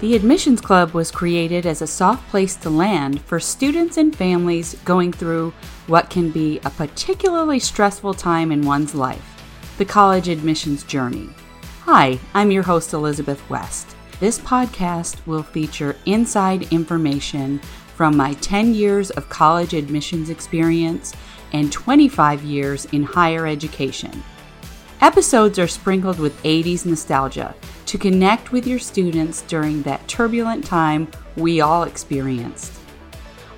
The Admissions Club was created as a soft place to land for students and families going through what can be a particularly stressful time in one's life the college admissions journey. Hi, I'm your host, Elizabeth West. This podcast will feature inside information from my 10 years of college admissions experience and 25 years in higher education. Episodes are sprinkled with 80s nostalgia to connect with your students during that turbulent time we all experienced.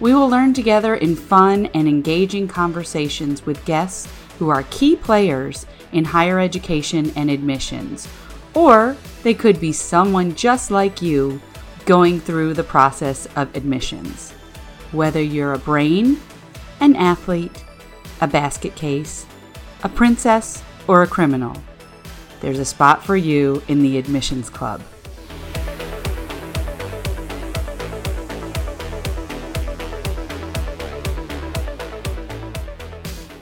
We will learn together in fun and engaging conversations with guests who are key players in higher education and admissions, or they could be someone just like you going through the process of admissions. Whether you're a brain, an athlete, a basket case, a princess, or a criminal there's a spot for you in the Admissions Club.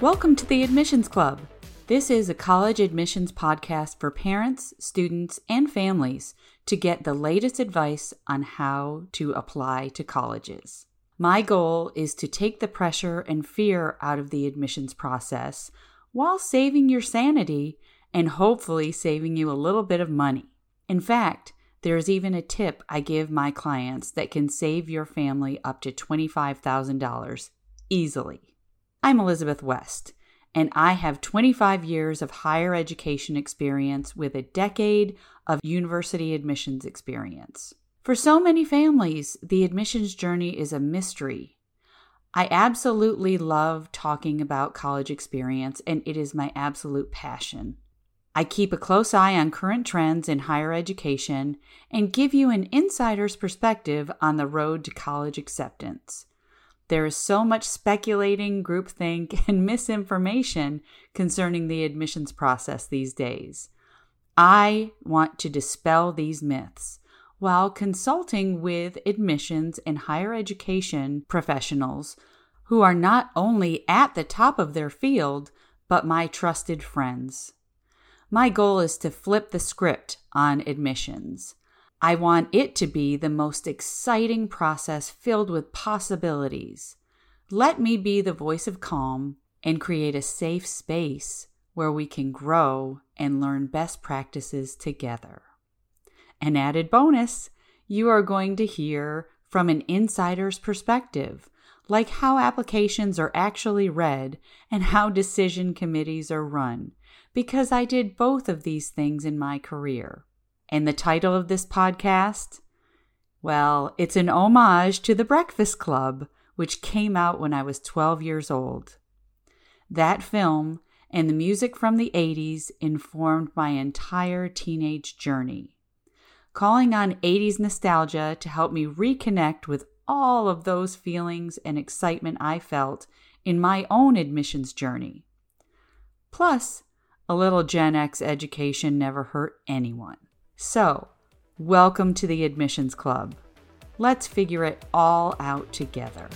Welcome to the Admissions Club. This is a college admissions podcast for parents, students, and families to get the latest advice on how to apply to colleges. My goal is to take the pressure and fear out of the admissions process while saving your sanity and hopefully saving you a little bit of money. In fact, there's even a tip I give my clients that can save your family up to $25,000 easily. I'm Elizabeth West, and I have 25 years of higher education experience with a decade of university admissions experience. For so many families, the admissions journey is a mystery. I absolutely love talking about college experience, and it is my absolute passion. I keep a close eye on current trends in higher education and give you an insider's perspective on the road to college acceptance. There is so much speculating, groupthink, and misinformation concerning the admissions process these days. I want to dispel these myths while consulting with admissions and higher education professionals who are not only at the top of their field, but my trusted friends. My goal is to flip the script on admissions. I want it to be the most exciting process filled with possibilities. Let me be the voice of calm and create a safe space where we can grow and learn best practices together. An added bonus you are going to hear from an insider's perspective, like how applications are actually read and how decision committees are run because I did both of these things in my career. And the title of this podcast? Well, it's an homage to The Breakfast Club, which came out when I was 12 years old. That film and the music from the 80s informed my entire teenage journey. Calling on 80s nostalgia to help me reconnect with all of those feelings and excitement I felt in my own admissions journey. Plus, a little Gen X education never hurt anyone. So, welcome to the Admissions Club. Let's figure it all out together.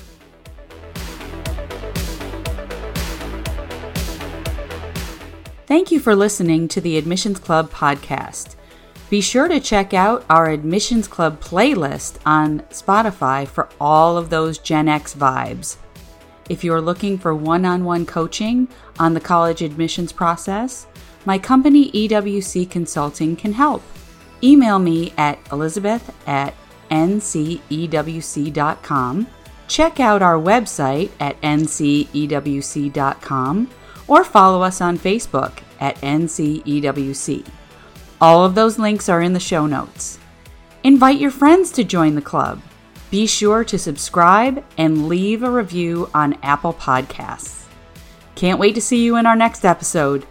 Thank you for listening to the Admissions Club podcast. Be sure to check out our Admissions Club playlist on Spotify for all of those Gen X vibes. If you're looking for one on one coaching on the college admissions process, my company EWC Consulting can help. Email me at elizabeth at ncewc.com. Check out our website at ncewc.com or follow us on Facebook at ncewc. All of those links are in the show notes. Invite your friends to join the club. Be sure to subscribe and leave a review on Apple Podcasts. Can't wait to see you in our next episode.